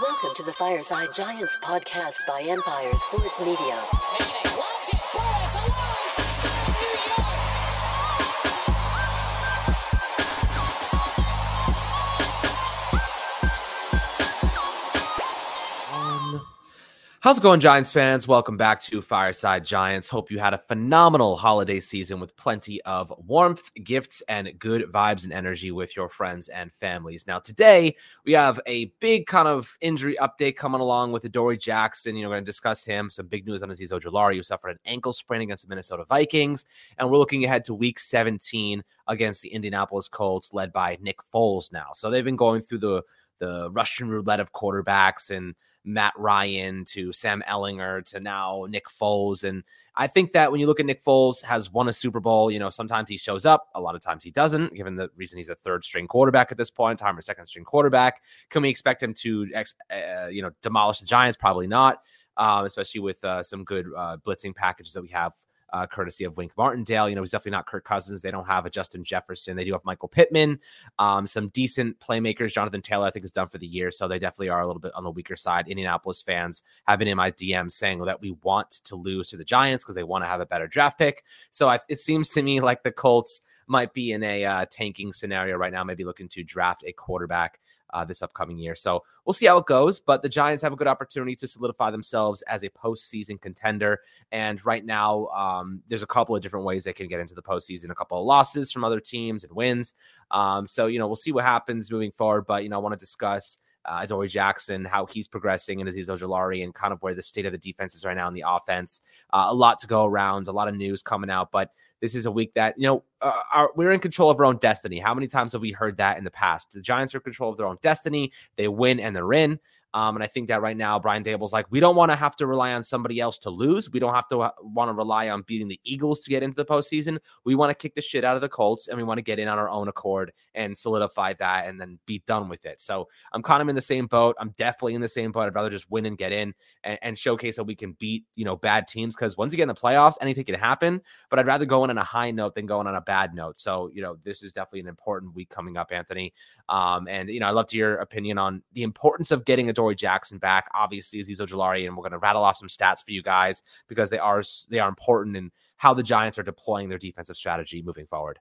Welcome to the Fireside Giants podcast by Empire Sports Media. How's it going, Giants fans? Welcome back to Fireside Giants. Hope you had a phenomenal holiday season with plenty of warmth, gifts, and good vibes and energy with your friends and families. Now, today we have a big kind of injury update coming along with Adoree Jackson. You know, we're going to discuss him. Some big news on Azeez Ojulari, who suffered an ankle sprain against the Minnesota Vikings. And we're looking ahead to week 17 against the Indianapolis Colts, led by Nick Foles now. So they've been going through the the Russian roulette of quarterbacks and Matt Ryan to Sam Ehlinger to now Nick Foles. And I think that when you look at Nick Foles has won a Super Bowl, you know, sometimes he shows up, a lot of times he doesn't, given the reason he's a third string quarterback at this point in time or second string quarterback. Can we expect him to, uh, you know, demolish the Giants? Probably not. Um, especially with uh, some good uh, blitzing packages that we have uh, courtesy of Wink Martindale. You know, he's definitely not Kirk Cousins. They don't have a Justin Jefferson. They do have Michael Pittman, um, some decent playmakers. Jonathan Taylor, I think, is done for the year. So they definitely are a little bit on the weaker side. Indianapolis fans have been in my DM saying that we want to lose to the Giants because they want to have a better draft pick. So I, it seems to me like the Colts might be in a uh, tanking scenario right now, maybe looking to draft a quarterback uh, this upcoming year. So we'll see how it goes. But the Giants have a good opportunity to solidify themselves as a postseason contender. And right now, um, there's a couple of different ways they can get into the postseason. A couple of losses from other teams and wins. Um, so you know, we'll see what happens moving forward. But you know, I want to discuss. Uh, Dory Jackson, how he's progressing, and Azeez Ojulari, and kind of where the state of the defense is right now in the offense. Uh, a lot to go around, a lot of news coming out, but this is a week that, you know, uh, our, we're in control of our own destiny. How many times have we heard that in the past? The Giants are in control of their own destiny. They win and they're in. Um, and I think that right now, Brian Daboll's like, we don't want to have to rely on somebody else to lose. We don't have to uh, want to rely on beating the Eagles to get into the postseason. We want to kick the shit out of the Colts and we want to get in on our own accord and solidify that and then be done with it. So I'm kind of in the same boat. I'm definitely in the same boat. I'd rather just win and get in and, and showcase that we can beat, you know, bad teams because once you get in the playoffs, anything can happen. But I'd rather go in on a high note than going on a bad note. So, you know, this is definitely an important week coming up, Anthony. Um, and, you know, I love to hear your opinion on the importance of getting Adoree Jackson back. Obviously, Azeez Ojulari, and we're going to rattle off some stats for you guys because they are they are important in how the Giants are deploying their defensive strategy moving forward.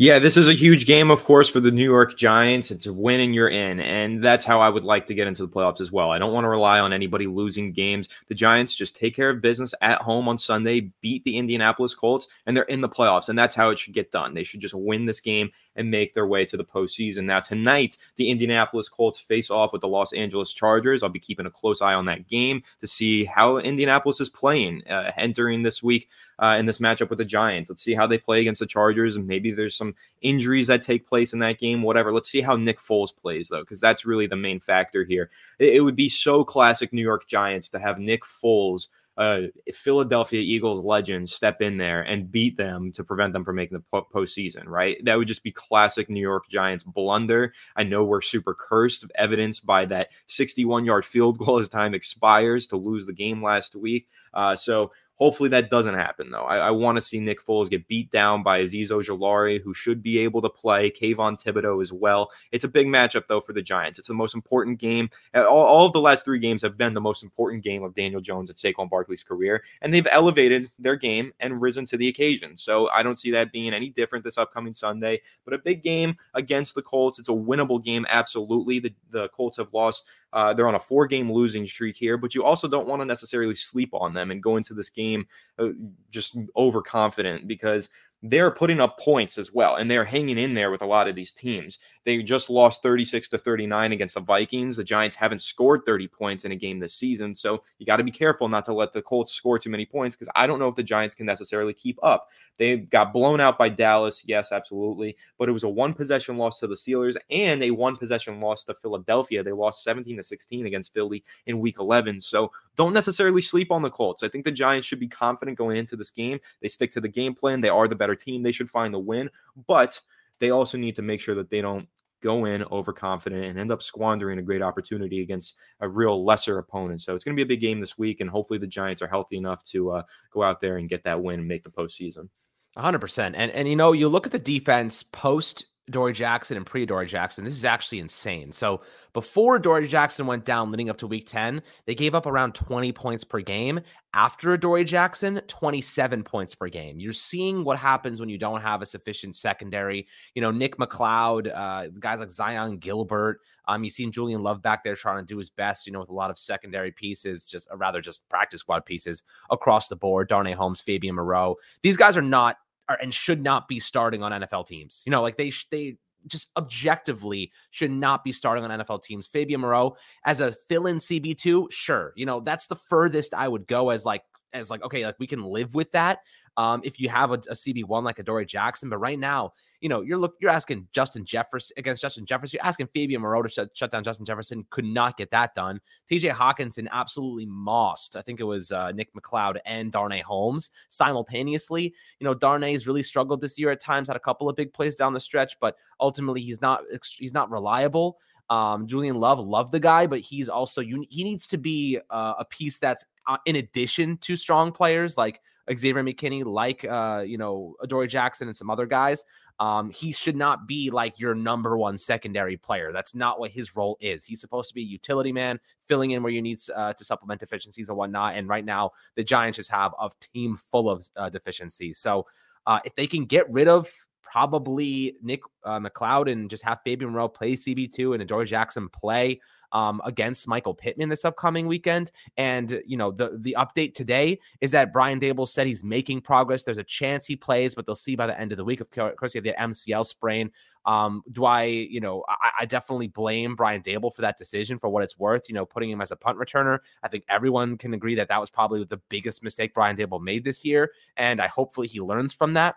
Yeah, this is a huge game, of course, for the New York Giants. It's a win and you're in. And that's how I would like to get into the playoffs as well. I don't want to rely on anybody losing games. The Giants just take care of business at home on Sunday, beat the Indianapolis Colts, and they're in the playoffs. And that's how it should get done. They should just win this game and make their way to the postseason. Now, tonight, the Indianapolis Colts face off with the Los Angeles Chargers. I'll be keeping a close eye on that game to see how Indianapolis is playing uh, entering this week uh, in this matchup with the Giants. Let's see how they play against the Chargers, and maybe there's some injuries that take place in that game, whatever. Let's see how Nick Foles plays, though, because that's really the main factor here. It, it would be so classic New York Giants to have Nick Foles uh, Philadelphia Eagles legends step in there and beat them to prevent them from making the postseason, right? That would just be classic New York Giants blunder. I know we're super cursed, evidenced by that 61 yard field goal as time expires to lose the game last week. Uh, so Hopefully that doesn't happen, though. I, I want to see Nick Foles get beat down by Azeez Ojulari, who should be able to play, Kayvon Thibodeaux as well. It's a big matchup, though, for the Giants. It's the most important game. Uh, all, all of the last three games have been the most important game of Daniel Jones and Saquon Barkley's career, and they've elevated their game and risen to the occasion. So I don't see that being any different this upcoming Sunday. But a big game against the Colts. It's a winnable game, absolutely. The, the Colts have lost uh, they're on a four game losing streak here, but you also don't want to necessarily sleep on them and go into this game uh, just overconfident because they're putting up points as well and they're hanging in there with a lot of these teams. They just lost 36 to 39 against the Vikings. The Giants haven't scored 30 points in a game this season. So you got to be careful not to let the Colts score too many points because I don't know if the Giants can necessarily keep up. They got blown out by Dallas. Yes, absolutely. But it was a one possession loss to the Steelers and a one possession loss to Philadelphia. They lost 17 to 16 against Philly in week 11. So don't necessarily sleep on the Colts. I think the Giants should be confident going into this game. They stick to the game plan. They are the better team. They should find the win. But they also need to make sure that they don't go in overconfident and end up squandering a great opportunity against a real lesser opponent. So it's going to be a big game this week, and hopefully the Giants are healthy enough to uh, go out there and get that win and make the postseason. 100%. And, and, you know, you look at the defense post Dory Jackson and pre Dory Jackson, this is actually insane. So before Dory Jackson went down leading up to week 10, they gave up around 20 points per game. After Dory Jackson, 27 points per game. You're seeing what happens when you don't have a sufficient secondary. You know, Nick McCloud, uh, guys like Zyon Gilbert. Um, you've seen Julian Love back there trying to do his best, you know, with a lot of secondary pieces, just rather just practice squad pieces across the board. Darnay Holmes, Fabian Moreau. These guys are not are, and should not be starting on NFL teams. You know, like they they just objectively should not be starting on NFL teams. Fabian Moreau as a fill-in CB2, sure. You know, that's the furthest I would go as like as like okay, like we can live with that um, if you have a, a CB1 like a Dory Jackson. But right now, you know, you're look you're asking Justin Jefferson against Justin Jefferson. You're asking Fabian Moreau to shut, shut down Justin Jefferson. Could not get that done. TJ Hockenson absolutely mossed. I think it was uh, Nick McCloud and Darnay Holmes simultaneously. You know, Darnay's really struggled this year at times. Had a couple of big plays down the stretch, but ultimately he's not he's not reliable. Um, Julian Love, love the guy, but he's also he needs to be uh, a piece that's uh, in addition to strong players like Xavier McKinney, like uh, you know Adoree Jackson and some other guys. Um, he should not be like your number one secondary player. That's not what his role is. He's supposed to be a utility man, filling in where you need uh, to supplement deficiencies and whatnot. And right now, the Giants just have a team full of uh, deficiencies. So uh, if they can get rid of probably Nick uh, McCloud and just have Fabian Moreau play CB2 and Adoree Jackson play um, against Michael Pittman this upcoming weekend. And, you know, the, the update today is that Brian Daboll said he's making progress. There's a chance he plays, but they'll see by the end of the week. Of course, you have the MCL sprain. Um, do I, you know, I, I definitely blame Brian Daboll for that decision for what it's worth, you know, putting him as a punt returner. I think everyone can agree that that was probably the biggest mistake Brian Daboll made this year. And I hopefully he learns from that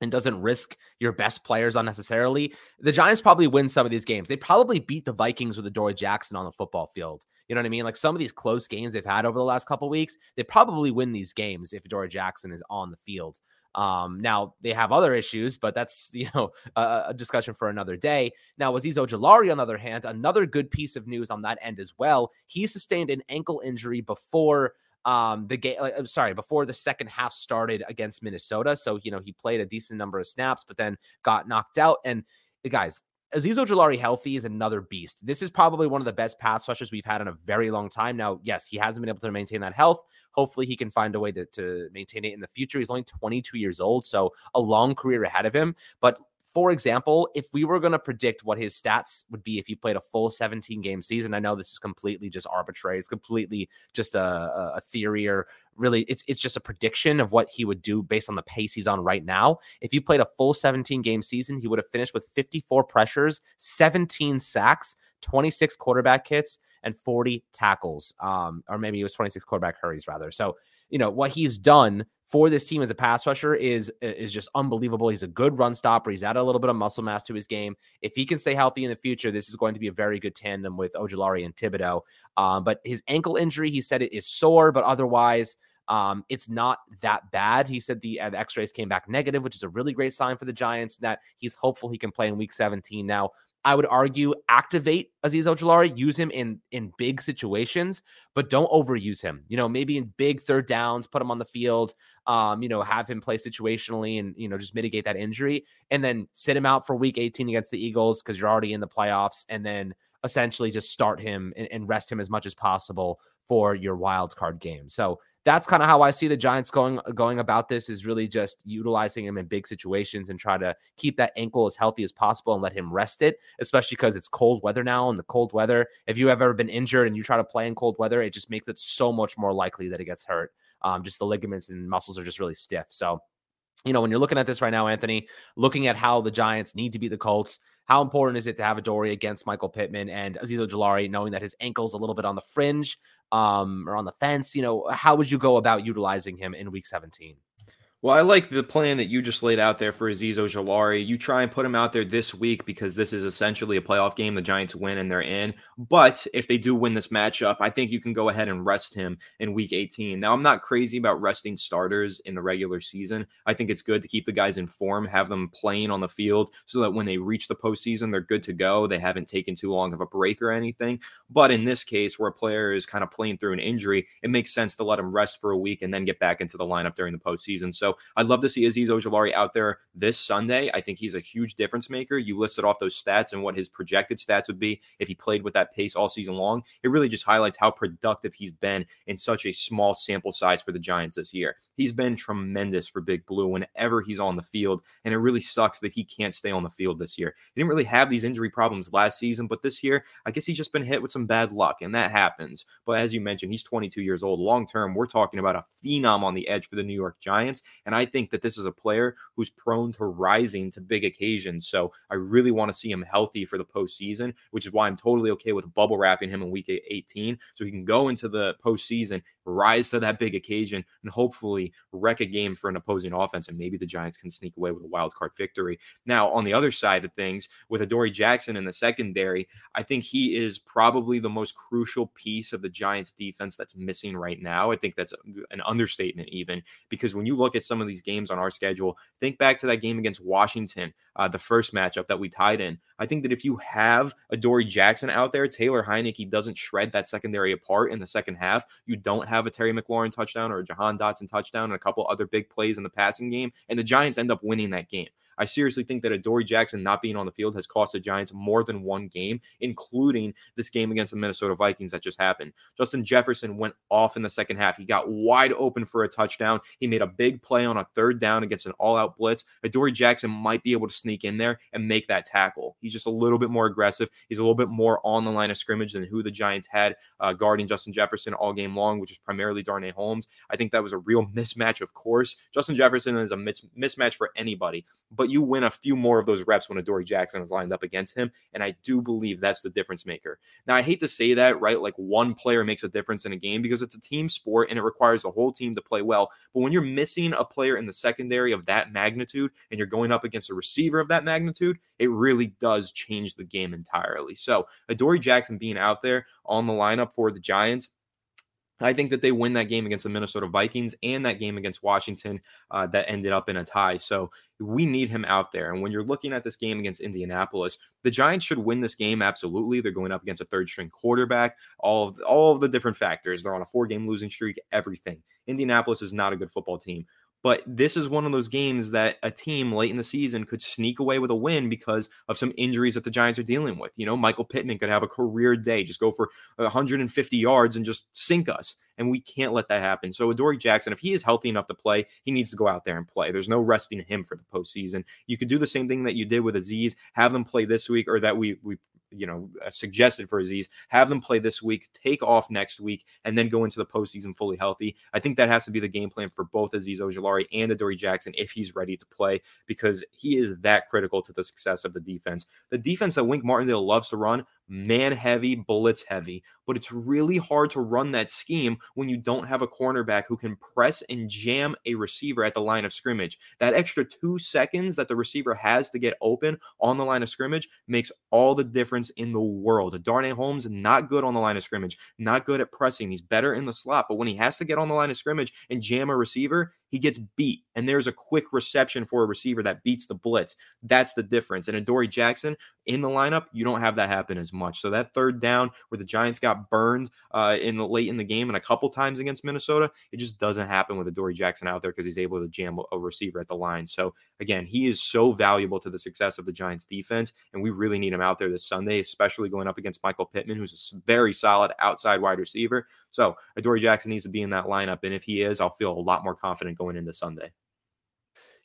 and doesn't risk your best players unnecessarily, the Giants probably win some of these games. They probably beat the Vikings with Adoree Jackson on the football field. You know what I mean? Like some of these close games they've had over the last couple weeks, they probably win these games if Adoree Jackson is on the field. Um, now they have other issues, but that's you know a, a discussion for another day. Now Azeez Ojulari, on the other hand, another good piece of news on that end as well. He sustained an ankle injury before um the game like, I'm sorry before the second half started against Minnesota so you know he played a decent number of snaps but then got knocked out and guys Azeez Ojulari healthy is another beast. This is probably one of the best pass rushers we've had in a very long time. Now, yes, he hasn't been able to maintain that health. Hopefully, he can find a way to, to maintain it in the future. He's only 22 years old, so a long career ahead of him. But for example, if we were going to predict what his stats would be if he played a full 17 game season, I know this is completely just arbitrary. It's completely just a, a theory or really it's it's just a prediction of what he would do based on the pace he's on right now. If you played a full 17 game season, he would have finished with 54 pressures, 17 sacks, 26 quarterback hits, and 40 tackles. Um, or maybe it was 26 quarterback hurries rather. So, you know, what he's done for this team as a pass rusher is is just unbelievable. He's a good run stopper. He's added a little bit of muscle mass to his game. If he can stay healthy in the future, this is going to be a very good tandem with Ojulari and Thibodeaux. Um, but his ankle injury, he said it is sore, but otherwise, um, it's not that bad. He said the, uh, the X-rays came back negative, which is a really great sign for the Giants. That he's hopeful he can play in Week 17. Now, I would argue activate Azeez Ojulari, use him in in big situations, but don't overuse him. You know, maybe in big third downs, put him on the field. Um, you know, have him play situationally, and you know, just mitigate that injury, and then sit him out for Week 18 against the Eagles because you're already in the playoffs, and then essentially just start him and, and rest him as much as possible for your wild card game. So that's kind of how I see the Giants going going about this is really just utilizing him in big situations and try to keep that ankle as healthy as possible and let him rest it, especially because it's cold weather now and the cold weather. If you have ever been injured and you try to play in cold weather, it just makes it so much more likely that it gets hurt. Um, just the ligaments and muscles are just really stiff. So, you know, when you're looking at this right now, Anthony, looking at how the Giants need to be the Colts, how important is it to have a Dory against Michael Pittman and Azeez Ojulari, knowing that his ankle's a little bit on the fringe um, or on the fence? You know, how would you go about utilizing him in Week 17? Well, I like the plan that you just laid out there for Azeez Ojulari. You try and put him out there this week because this is essentially a playoff game. The Giants win and they're in. But if they do win this matchup, I think you can go ahead and rest him in week 18. Now, I'm not crazy about resting starters in the regular season. I think it's good to keep the guys in form, have them playing on the field so that when they reach the postseason, they're good to go. They haven't taken too long of a break or anything. But in this case, where a player is kind of playing through an injury, it makes sense to let him rest for a week and then get back into the lineup during the postseason. So I'd love to see Azeez Ojulari out there this Sunday. I think he's a huge difference maker. You listed off those stats and what his projected stats would be if he played with that pace all season long. It really just highlights how productive he's been in such a small sample size for the Giants this year. He's been tremendous for Big Blue whenever he's on the field, and it really sucks that he can't stay on the field this year. He didn't really have these injury problems last season, but this year, I guess he's just been hit with some bad luck, and that happens. But as you mentioned, he's 22 years old. Long term, we're talking about a phenom on the edge for the New York Giants, and I think that this is a player who's prone to rising to big occasions. So I really want to see him healthy for the postseason, which is why I'm totally okay with bubble wrapping him in week 18 so he can go into the postseason rise to that big occasion, and hopefully wreck a game for an opposing offense. And maybe the Giants can sneak away with a wild card victory. Now, on the other side of things, with Adoree Jackson in the secondary, I think he is probably the most crucial piece of the Giants defense that's missing right now. I think that's an understatement, even because when you look at some of these games on our schedule, think back to that game against Washington, uh, the first matchup that we tied in. I think that if you have Adoree Jackson out there, Taylor Heinicke doesn't shred that secondary apart in the second half. You don't have a Terry McLaurin touchdown or a Jahan Dotson touchdown and a couple other big plays in the passing game, and the Giants end up winning that game. I seriously think that Adoree Jackson not being on the field has cost the Giants more than one game, including this game against the Minnesota Vikings that just happened. Justin Jefferson went off in the second half. He got wide open for a touchdown. He made a big play on a third down against an all out blitz. Adoree Jackson might be able to sneak in there and make that tackle. He's just a little bit more aggressive. He's a little bit more on the line of scrimmage than who the Giants had uh, guarding Justin Jefferson all game long, which is primarily Darnay Holmes. I think that was a real mismatch, of course. Justin Jefferson is a mismatch for anybody, but but you win a few more of those reps when Adoree Jackson is lined up against him. And I do believe that's the difference maker. Now, I hate to say that, right? Like one player makes a difference in a game because it's a team sport and it requires the whole team to play well. But when you're missing a player in the secondary of that magnitude and you're going up against a receiver of that magnitude, it really does change the game entirely. So, Adoree Jackson being out there on the lineup for the Giants, I think that they win that game against the Minnesota Vikings and that game against Washington uh, that ended up in a tie. So we need him out there. And when you're looking at this game against Indianapolis, the Giants should win this game absolutely. They're going up against a third string quarterback. All of all of the different factors. They're on a four game losing streak. Everything. Indianapolis is not a good football team. But this is one of those games that a team late in the season could sneak away with a win because of some injuries that the Giants are dealing with. You know, Michael Pittman could have a career day, just go for 150 yards and just sink us. And we can't let that happen. So, Adoree Jackson, if he is healthy enough to play, he needs to go out there and play. There's no resting him for the postseason. You could do the same thing that you did with Azeez, have them play this week, or that we we you know uh, suggested for Azeez. Have them play this week, take off next week, and then go into the postseason fully healthy. I think that has to be the game plan for both Azeez Ojulari and Adoree Jackson if he's ready to play because he is that critical to the success of the defense. The defense that Wink Martindale loves to run man heavy, blitz heavy. But it's really hard to run that scheme when you don't have a cornerback who can press and jam a receiver at the line of scrimmage. That extra two seconds that the receiver has to get open on the line of scrimmage makes all the difference in the world. Darnay Holmes, not good on the line of scrimmage, not good at pressing. He's better in the slot, but when he has to get on the line of scrimmage and jam a receiver, he gets beat. And there's a quick reception for a receiver that beats the blitz. That's the difference. And Adoree Jackson in the lineup, you don't have that happen as much. So that third down where the Giants got burned uh, in the late in the game and a couple times against Minnesota, it just doesn't happen with Adoree Jackson out there because he's able to jam a receiver at the line. So again, he is so valuable to the success of the Giants defense, and we really need him out there this Sunday, especially going up against Michael Pittman, who's a very solid outside wide receiver. So Adoree Jackson needs to be in that lineup, and if he is, I'll feel a lot more confident going into Sunday.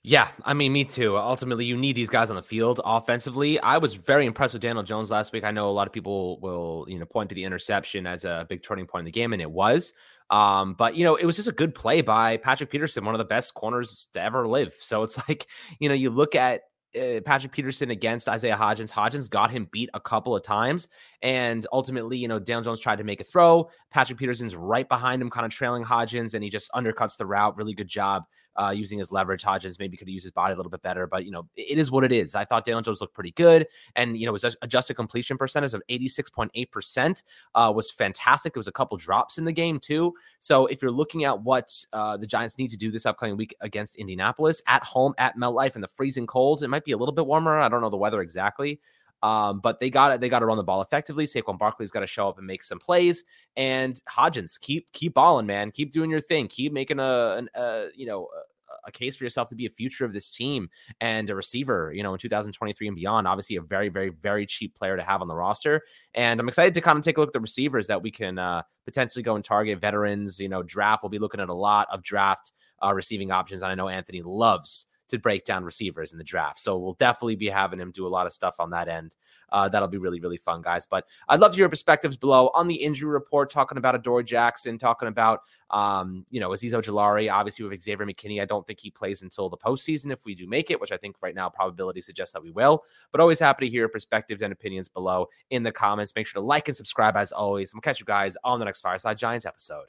Yeah, I mean, me too. Ultimately, you need these guys on the field offensively. I was very impressed with Daniel Jones last week. I know a lot of people will, you know, point to the interception as a big turning point in the game, and it was. Um, but you know, it was just a good play by Patrick Peterson, one of the best corners to ever live. So it's like, you know, you look at uh, Patrick Peterson against Isaiah Hodgins. Hodgins got him beat a couple of times, and ultimately, you know, Daniel Jones tried to make a throw. Patrick Peterson's right behind him, kind of trailing Hodgins, and he just undercuts the route. Really good job uh, using his leverage. Hodgins maybe could have used his body a little bit better, but you know, it is what it is. I thought Daniel Jones looked pretty good, and you know, his adjusted completion percentage of 86.8% uh, was fantastic. There was a couple drops in the game too. So if you're looking at what uh, the Giants need to do this upcoming week against Indianapolis at home at MetLife in the freezing cold, it might be a little bit warmer. I don't know the weather exactly. Um, but they got it. They got to run the ball effectively. Saquon Barkley's got to show up and make some plays. And Hodgins, keep keep balling, man. Keep doing your thing. Keep making a, an, a you know a case for yourself to be a future of this team and a receiver, you know, in 2023 and beyond. Obviously, a very, very, very cheap player to have on the roster. And I'm excited to kind of take a look at the receivers that we can uh, potentially go and target veterans. You know, draft, we'll be looking at a lot of draft uh, receiving options. And I know Anthony loves to break down receivers in the draft. So we'll definitely be having him do a lot of stuff on that end. Uh, that'll be really, really fun, guys. But I'd love your perspectives below on the injury report, talking about Adoree Jackson, talking about, um, you know, Azeez Ojulari, obviously with Xavier McKinney. I don't think he plays until the postseason if we do make it, which I think right now probability suggests that we will. But always happy to hear your perspectives and opinions below in the comments. Make sure to like and subscribe as always. We'll catch you guys on the next Fireside Giants episode.